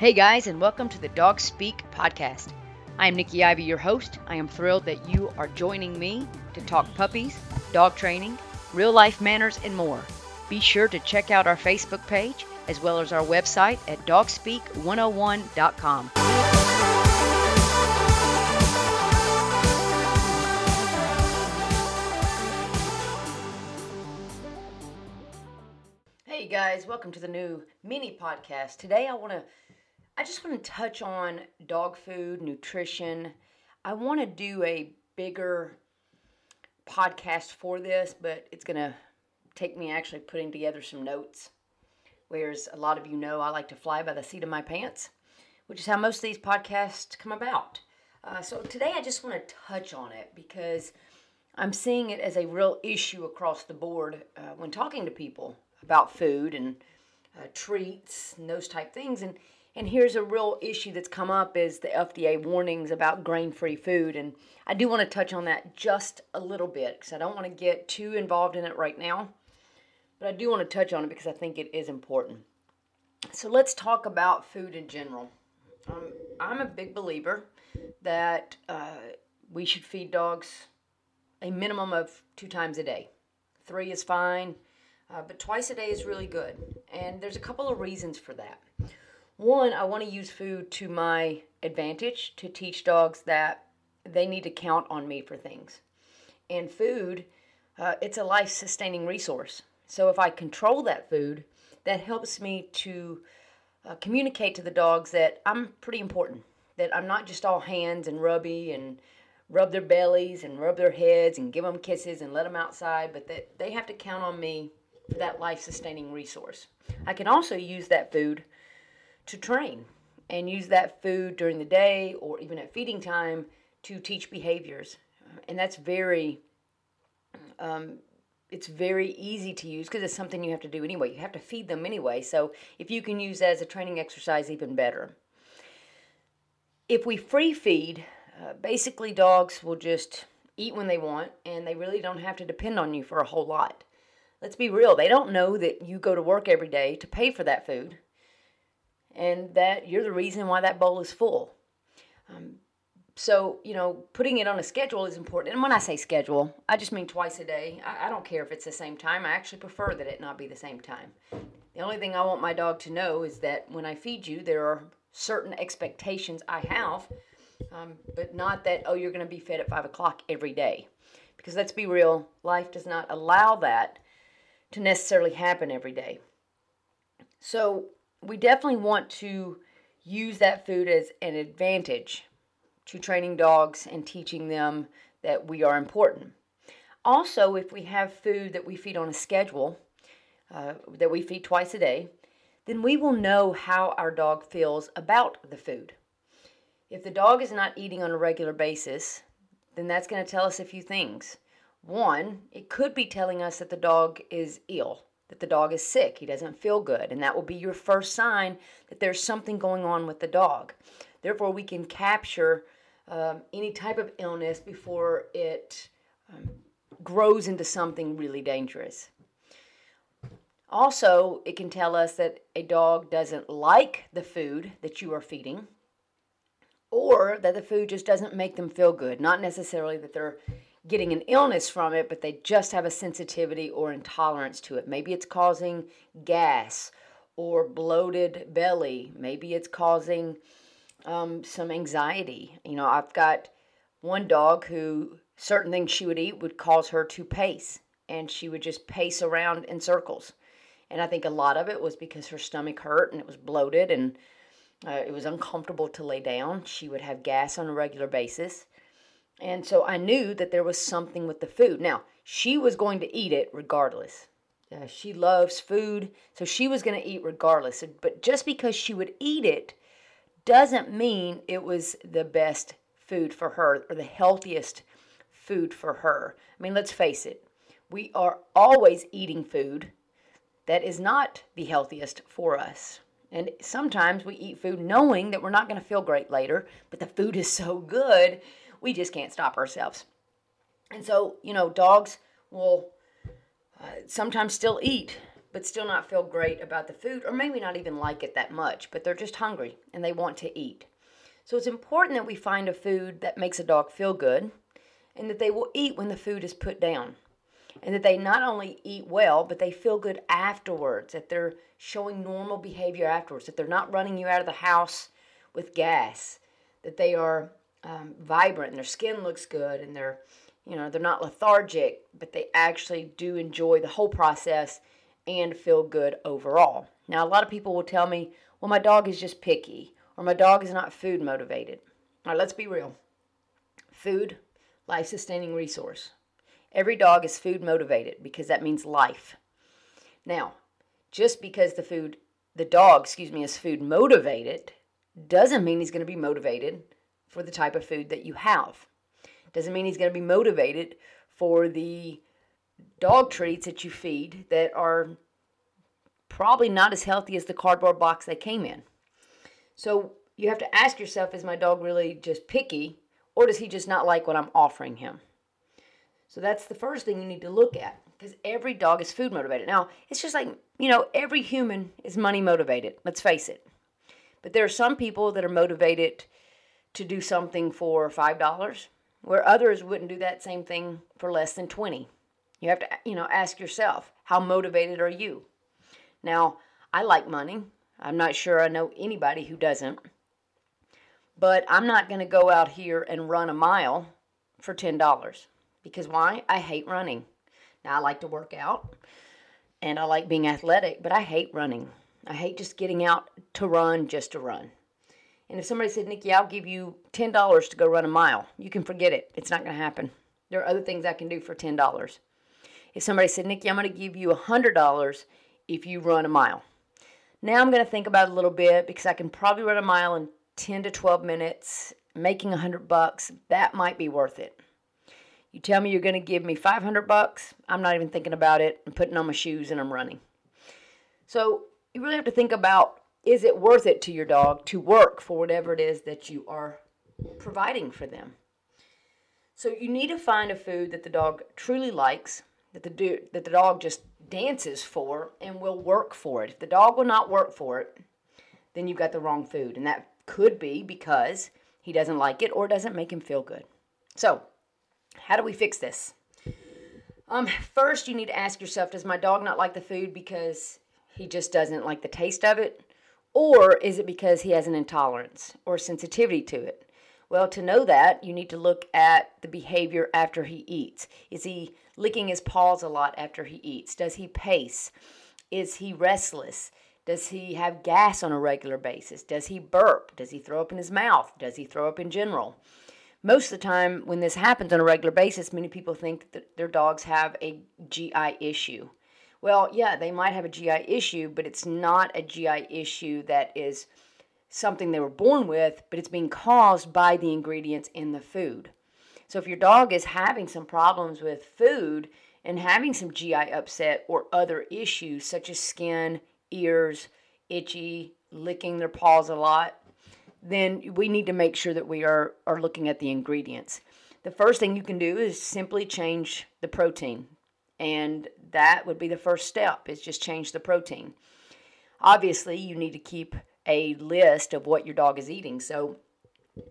Hey guys, and welcome to the Dog Speak podcast. I am Nikki Ivy, your host. I am thrilled that you are joining me to talk puppies, dog training, real life manners, and more. Be sure to check out our Facebook page as well as our website at dogspeak101.com. Hey guys, welcome to the new mini podcast. Today I want to I just want to touch on dog food, nutrition. I want to do a bigger podcast for this, but it's going to take me actually putting together some notes. Whereas a lot of you know I like to fly by the seat of my pants, which is how most of these podcasts come about. Uh, so today I just want to touch on it because I'm seeing it as a real issue across the board uh, when talking to people about food and uh, treats and those type things. And and here's a real issue that's come up is the FDA warnings about grain-free food and I do want to touch on that just a little bit cuz I don't want to get too involved in it right now. But I do want to touch on it because I think it is important. So let's talk about food in general. Um, I'm a big believer that uh, we should feed dogs a minimum of two times a day. Three is fine, uh, but twice a day is really good. And there's a couple of reasons for that. One, I want to use food to my advantage to teach dogs that they need to count on me for things. And food, uh, it's a life sustaining resource. So if I control that food, that helps me to uh, communicate to the dogs that I'm pretty important, that I'm not just all hands and rubby and rub their bellies and rub their heads and give them kisses and let them outside, but that they have to count on me for that life sustaining resource. I can also use that food to train and use that food during the day or even at feeding time to teach behaviors. And that's very, um, it's very easy to use because it's something you have to do anyway. You have to feed them anyway. So if you can use as a training exercise, even better. If we free feed, uh, basically dogs will just eat when they want and they really don't have to depend on you for a whole lot. Let's be real, they don't know that you go to work every day to pay for that food and that you're the reason why that bowl is full. Um, so, you know, putting it on a schedule is important. And when I say schedule, I just mean twice a day. I, I, don't care if it's the same time. I actually prefer that it not be the same time. The only thing I want my dog to know is that when I feed you, there are certain expectations I have, um, but not that, oh, you're going to be fed at 5 o'clock every day. Because let's be real, life does not allow that to necessarily happen every day. So, we definitely want to use that food as an advantage to training dogs and teaching them that we are important. Also, if we have food that we feed on a schedule, uh, that we feed twice a day, then we will know how our dog feels about the food. If the dog is not eating on a regular basis, then that's going to tell us a few things. One, it could be telling us that the dog is ill, that the dog is sick. He doesn't feel good. And that will be your first sign that there's something going on with the dog. Therefore, we can capture um, any type of illness before it um, grows into something really dangerous. Also, it can tell us that a dog doesn't like the food that you are feeding, or that the food just doesn't make them feel good. Not necessarily that they're getting an illness from it, but they just have a sensitivity or intolerance to it. Maybe it's causing gas or bloated belly. Maybe it's causing um, some anxiety. You know, I've got one dog who certain things she would eat would cause her to pace, and she would just pace around in circles. And I think a lot of it was because her stomach hurt and it was bloated and uh, it was uncomfortable to lay down. She would have gas on a regular basis. And so I knew that there was something with the food. Now, she was going to eat it regardless. Uh, she loves food, so she was going to eat regardless. But just because she would eat it doesn't mean it was the best food for her or the healthiest food for her. I mean, let's face it, we are always eating food that is not the healthiest for us. And sometimes we eat food knowing that we're not going to feel great later, but the food is so good, we just can't stop ourselves. And so, you know, dogs will uh, sometimes still eat, but still not feel great about the food, or maybe not even like it that much, but they're just hungry and they want to eat. So it's important that we find a food that makes a dog feel good and that they will eat when the food is put down and that they not only eat well, but they feel good afterwards, that they're showing normal behavior afterwards, that they're not running you out of the house with gas, that they are um, vibrant and their skin looks good and they're, you know, they're not lethargic, but they actually do enjoy the whole process and feel good overall. Now, a lot of people will tell me, well, my dog is just picky or my dog is not food motivated. All right, let's be real. Food, life sustaining resource. Every dog is food motivated because that means life. Now, just because the food, the dog, excuse me, is food motivated, doesn't mean he's going to be motivated for the type of food that you have. Doesn't mean he's going to be motivated for the dog treats that you feed that are probably not as healthy as the cardboard box they came in. So you have to ask yourself is my dog really just picky or does he just not like what I'm offering him? So that's the first thing you need to look at because every dog is food motivated. Now, it's just like, you know, every human is money motivated. Let's face it. But there are some people that are motivated to do something for $5 where others wouldn't do that same thing for less than 20. You have to, you know, ask yourself, how motivated are you? Now, I like money. I'm not sure I know anybody who doesn't. But I'm not going to go out here and run a mile for $10. Because why? I hate running. Now, I like to work out and I like being athletic, but I hate running. I hate just getting out to run just to run. And if somebody said, Nikki, I'll give you $10 to go run a mile, you can forget it. It's not going to happen. There are other things I can do for $10. If somebody said, Nikki, I'm going to give you $100 if you run a mile. Now I'm going to think about it a little bit because I can probably run a mile in 10 to 12 minutes, making 100 bucks. That might be worth it. You tell me you're going to give me 500 bucks, I'm not even thinking about it. I'm putting on my shoes and I'm running. So you really have to think about is it worth it to your dog to work for whatever it is that you are providing for them? So you need to find a food that the dog truly likes, that the do, that the dog just dances for and will work for it. If the dog will not work for it, then you've got the wrong food, and that could be because he doesn't like it or doesn't make him feel good. So, how do we fix this? Um, first, you need to ask yourself Does my dog not like the food because he just doesn't like the taste of it? Or is it because he has an intolerance or sensitivity to it? Well, to know that, you need to look at the behavior after he eats. Is he licking his paws a lot after he eats? Does he pace? Is he restless? Does he have gas on a regular basis? Does he burp? Does he throw up in his mouth? Does he throw up in general? most of the time when this happens on a regular basis many people think that their dogs have a gi issue well yeah they might have a gi issue but it's not a gi issue that is something they were born with but it's being caused by the ingredients in the food so if your dog is having some problems with food and having some GI upset or other issues such as skin, ears, itchy, licking their paws a lot, then we need to make sure that we are, are looking at the ingredients. The first thing you can do is simply change the protein. And that would be the first step is just change the protein. Obviously, you need to keep a list of what your dog is eating. So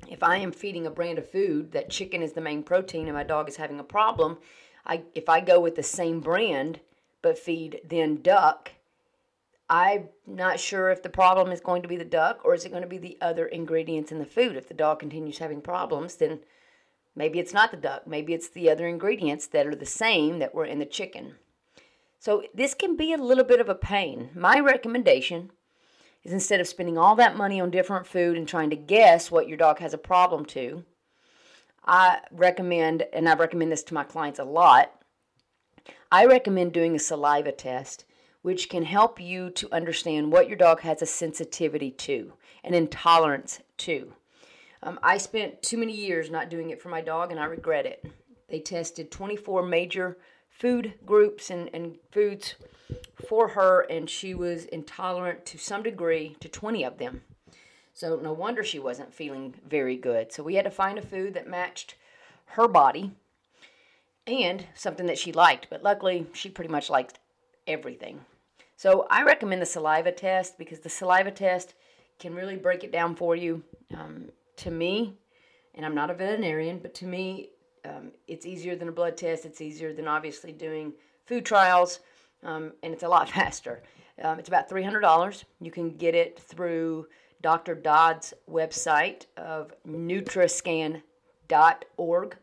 if I am feeding a brand of food that chicken is the main protein and my dog is having a problem, I if I go with the same brand but feed then duck, I'm not sure if the problem is going to be the duck or is it going to be the other ingredients in the food. If the dog continues having problems, then maybe it's not the duck. Maybe it's the other ingredients that are the same that were in the chicken. So this can be a little bit of a pain. My recommendation is instead of spending all that money on different food and trying to guess what your dog has a problem to, I recommend, and I recommend this to my clients a lot, I recommend doing a saliva test, which can help you to understand what your dog has a sensitivity to, an intolerance to. Um, I spent too many years not doing it for my dog, and I regret it. They tested 24 major food groups and, and foods for her, and she was intolerant to some degree to 20 of them. So, no wonder she wasn't feeling very good. So, we had to find a food that matched her body and something that she liked. But luckily, she pretty much liked everything. So, I recommend the saliva test because the saliva test can really break it down for you. Um, to me, and I'm not a veterinarian, but to me, um, it's easier than a blood test. It's easier than obviously doing food trials um, and it's a lot faster. Um, it's about $300. You can get it through Dr. Dodds' website of nutriscan.org.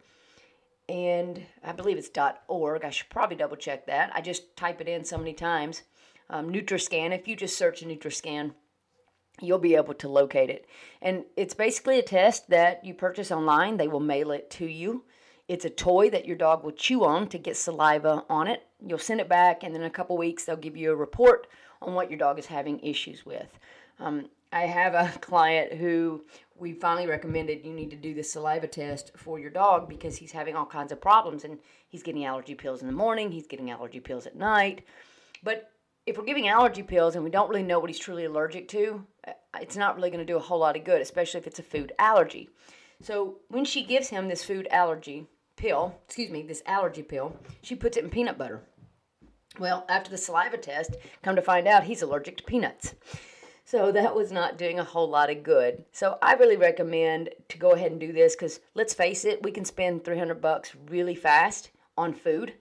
And I believe it's .org. I should probably double check that. I just type it in so many times. Um, Nutriscan, if you just search Nutriscan, you'll be able to locate it. And it's basically a test that you purchase online. They will mail it to you. It's a toy that your dog will chew on to get saliva on it. You'll send it back, and then in a couple weeks, they'll give you a report on what your dog is having issues with. Um, I have a client who we finally recommended you need to do the saliva test for your dog because he's having all kinds of problems and he's getting allergy pills in the morning, he's getting allergy pills at night. But if we're giving allergy pills and we don't really know what he's truly allergic to, uh, it's not really going to do a whole lot of good, especially if it's a food allergy. So when she gives him this food allergy pill, excuse me, this allergy pill, she puts it in peanut butter. Well, after the saliva test, come to find out he's allergic to peanuts. So that was not doing a whole lot of good. So I really recommend to go ahead and do this because let's face it, we can spend 300 bucks really fast on food.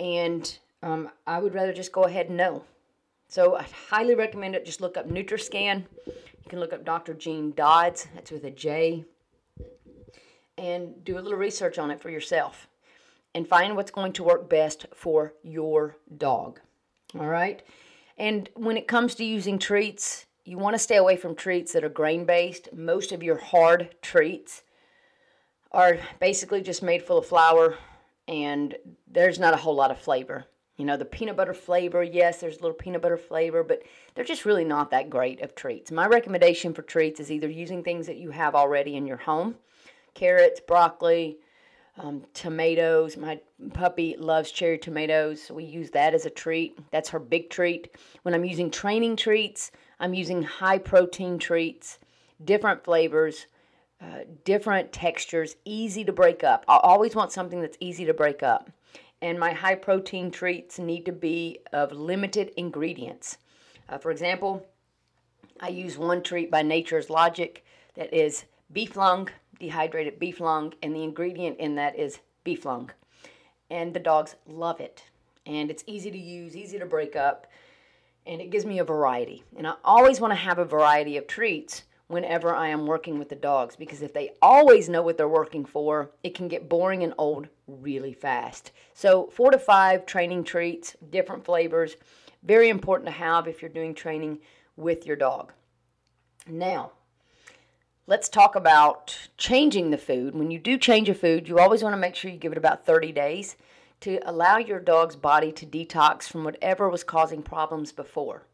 And um, I would rather just go ahead and know. So I highly recommend it. Just look up Nutriscan. You can look up Dr. Jean Dodds. That's with a J and do a little research on it for yourself and find what's going to work best for your dog. All right? And when it comes to using treats, you want to stay away from treats that are grain based. Most of your hard treats are basically just made full of flour and there's not a whole lot of flavor. You know, the peanut butter flavor, yes, there's a little peanut butter flavor, but they're just really not that great of treats. My recommendation for treats is either using things that you have already in your home carrots, broccoli, um, tomatoes. My puppy loves cherry tomatoes, so we use that as a treat. That's her big treat. When I'm using training treats, I'm using high protein treats, different flavors, uh, different textures, easy to break up. I always want something that's easy to break up. And my high protein treats need to be of limited ingredients. Uh, for example, I use one treat by Nature's Logic that is beef lung, dehydrated beef lung, and the ingredient in that is beef lung. And the dogs love it. And it's easy to use, easy to break up, and it gives me a variety. And I always want to have a variety of treats whenever I am working with the dogs because if they always know what they're working for, it can get boring and old really fast. So, four to five training treats, different flavors, very important to have if you're doing training with your dog. Now, let's talk about changing the food. When you do change a food, you always want to make sure you give it about 30 days to allow your dog's body to detox from whatever was causing problems before.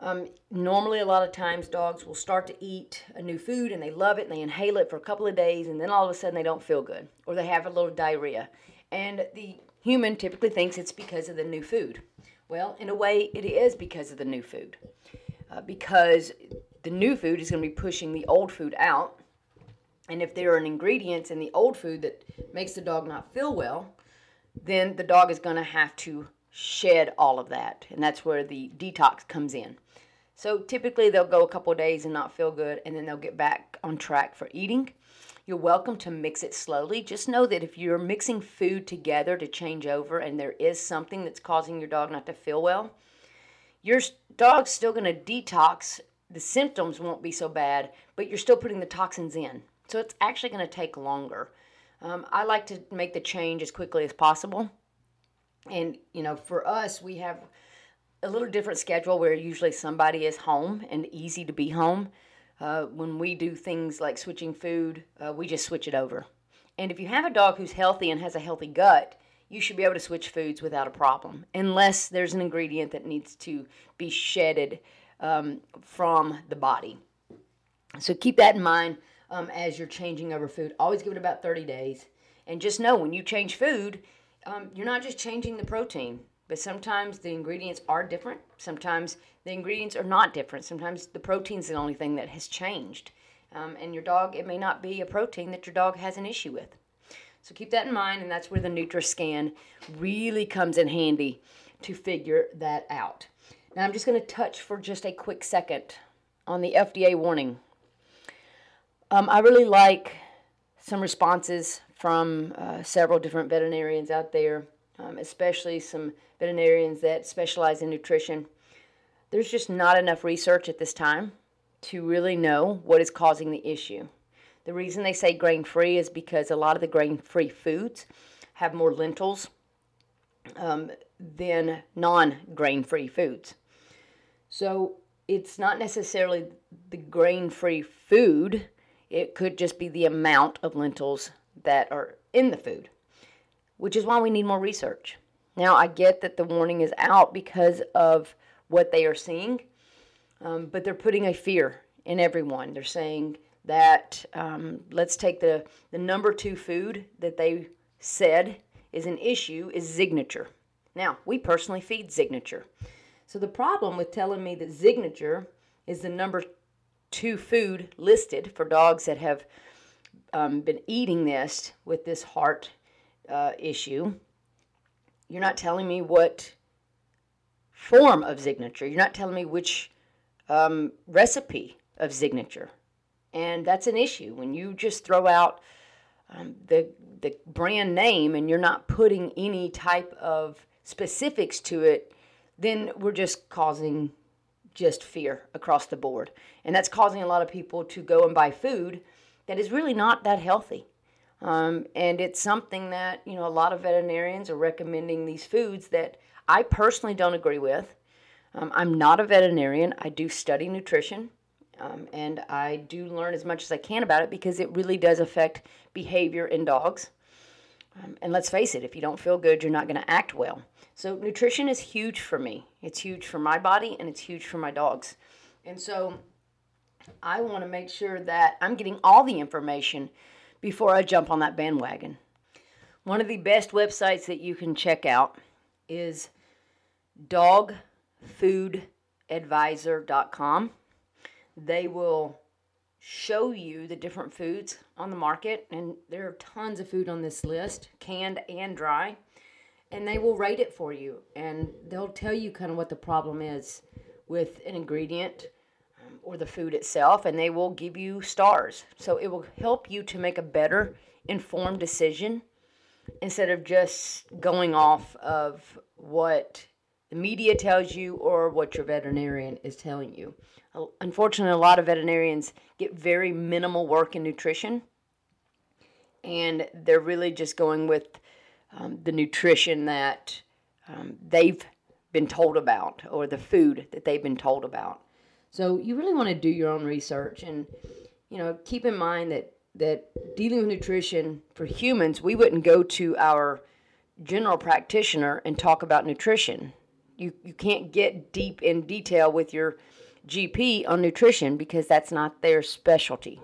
Um, normally, a lot of times, dogs will start to eat a new food and they love it and they inhale it for a couple of days, and then all of a sudden they don't feel good or they have a little diarrhea. And the human typically thinks it's because of the new food. Well, in a way, it is because of the new food. Uh, because the new food is going to be pushing the old food out. And if there are an ingredients in the old food that makes the dog not feel well, then the dog is going to have to shed all of that. And that's where the detox comes in. So typically they'll go a couple days and not feel good, and then they'll get back on track for eating. You're welcome to mix it slowly. Just know that if you're mixing food together to change over and there is something that's causing your dog not to feel well, your dog's still going to detox. The symptoms won't be so bad, but you're still putting the toxins in. So it's actually going to take longer. Um, I like to make the change as quickly as possible. And, you know, for us, we have a little different schedule where usually somebody is home and easy to be home. Uh, when we do things like switching food, uh, we just switch it over. And if you have a dog who's healthy and has a healthy gut, you should be able to switch foods without a problem, unless there's an ingredient that needs to be shedded um, from the body. So keep that in mind um, as you're changing over food. Always give it about 30 days. And just know when you change food, um, you're not just changing the protein, but sometimes the ingredients are different. Sometimes the ingredients are not different. Sometimes the protein's the only thing that has changed. Um, and your dog, it may not be a protein that your dog has an issue with. So keep that in mind, and that's where the NutriScan really comes in handy to figure that out. Now, I'm just going to touch for just a quick second on the FDA warning. Um, I really like some responses from uh, several different veterinarians out there, um, especially some veterinarians that specialize in nutrition. There's just not enough research at this time to really know what is causing the issue. The reason they say grain free is because a lot of the grain free foods have more lentils um, than non grain free foods. So it's not necessarily the grain free food, it could just be the amount of lentils that are in the food, which is why we need more research. Now, I get that the warning is out because of what they are seeing, um, but they're putting a fear in everyone. They're saying that um, let's take the, the number two food that they said is an issue is Zignature. Now, we personally feed Zignature. So the problem with telling me that Zignature is the number two food listed for dogs that have um, been eating this with this heart uh, issue you're not telling me what form of Zignature. You're not telling me which um, recipe of Zignature. And that's an issue when you just throw out um, the the brand name and you're not putting any type of specifics to it, then we're just causing just fear across the board. And that's causing a lot of people to go and buy food that is really not that healthy. Um, and it's something that, you know, a lot of veterinarians are recommending these foods that I personally don't agree with. Um, I'm not a veterinarian. I do study nutrition. Um, and I do learn as much as I can about it because it really does affect behavior in dogs. Um, and let's face it, if you don't feel good, you're not going to act well. So, nutrition is huge for me. It's huge for my body and it's huge for my dogs. And so, I want to make sure that I'm getting all the information before I jump on that bandwagon. One of the best websites that you can check out is dogfoodadvisor.com. They will show you the different foods on the market, and there are tons of food on this list, canned and dry. And they will rate it for you, and they'll tell you kind of what the problem is with an ingredient or the food itself, and they will give you stars. So it will help you to make a better informed decision instead of just going off of what the media tells you or what your veterinarian is telling you. Unfortunately, a lot of veterinarians get very minimal work in nutrition, and they're really just going with um, the nutrition that um, they've been told about or the food that they've been told about. So you really want to do your own research and you know keep in mind that that dealing with nutrition for humans, we wouldn't go to our general practitioner and talk about nutrition. You you can't get deep in detail with your GP on nutrition because that's not their specialty.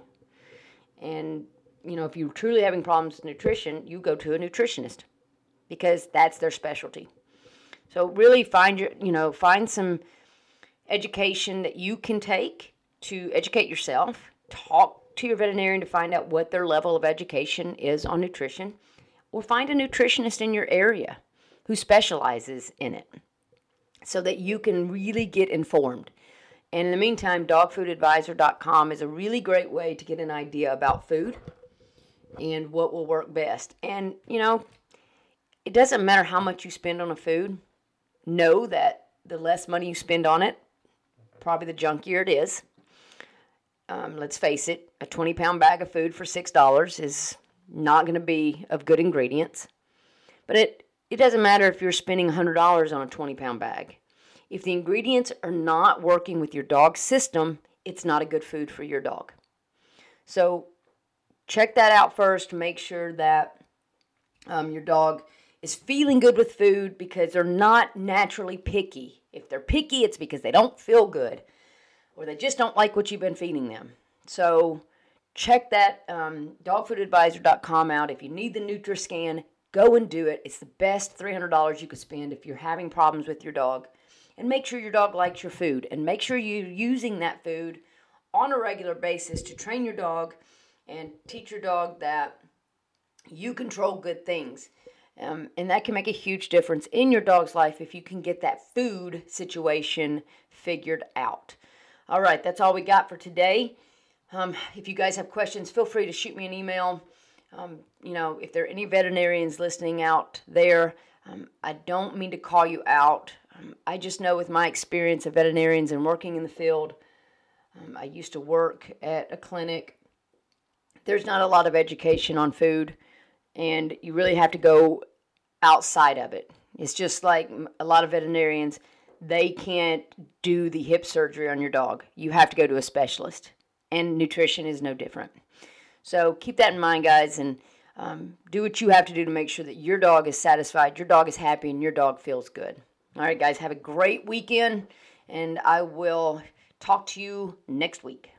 And you know, if you're truly having problems with nutrition, you go to a nutritionist. because that's their specialty. So really find your, you know, find some education that you can take to educate yourself. Talk to your veterinarian to find out what their level of education is on nutrition, or find a nutritionist in your area who specializes in it so that you can really get informed. And in the meantime, dogfoodadvisor.com is a really great way to get an idea about food and what will work best. And, you know, it doesn't matter how much you spend on a food, know that the less money you spend on it, probably the junkier it is. Um, let's face it, a 20 pound bag of food for $6 is not going to be of good ingredients. But it, it doesn't matter if you're spending $100 on a 20 pound bag. If the ingredients are not working with your dog's system, it's not a good food for your dog. So check that out first make sure that um, your dog is feeling good with food because they're not naturally picky. If they're picky, it's because they don't feel good or they just don't like what you've been feeding them. So check that um, dogfoodadvisor.com out. If you need the NutriScan, go and do it. It's the best $300 you could spend if you're having problems with your dog. And make sure your dog likes your food and make sure you're using that food on a regular basis to train your dog and teach your dog that you control good things. Um, and that can make a huge difference in your dog's life if you can get that food situation figured out. All right, that's all we got for today. Um, if you guys have questions, feel free to shoot me an email. Um, you know, if there are any veterinarians listening out there, um, I don't mean to call you out. Um, I just know with my experience of veterinarians and working in the field, um, I used to work at a clinic there's not a lot of education on food, and you really have to go outside of it. It's just like a lot of veterinarians, they can't do the hip surgery on your dog. You have to go to a specialist, and nutrition is no different. So keep that in mind, guys, and um, do what you have to do to make sure that your dog is satisfied, your dog is happy, and your dog feels good. All right, guys, have a great weekend, and I will talk to you next week.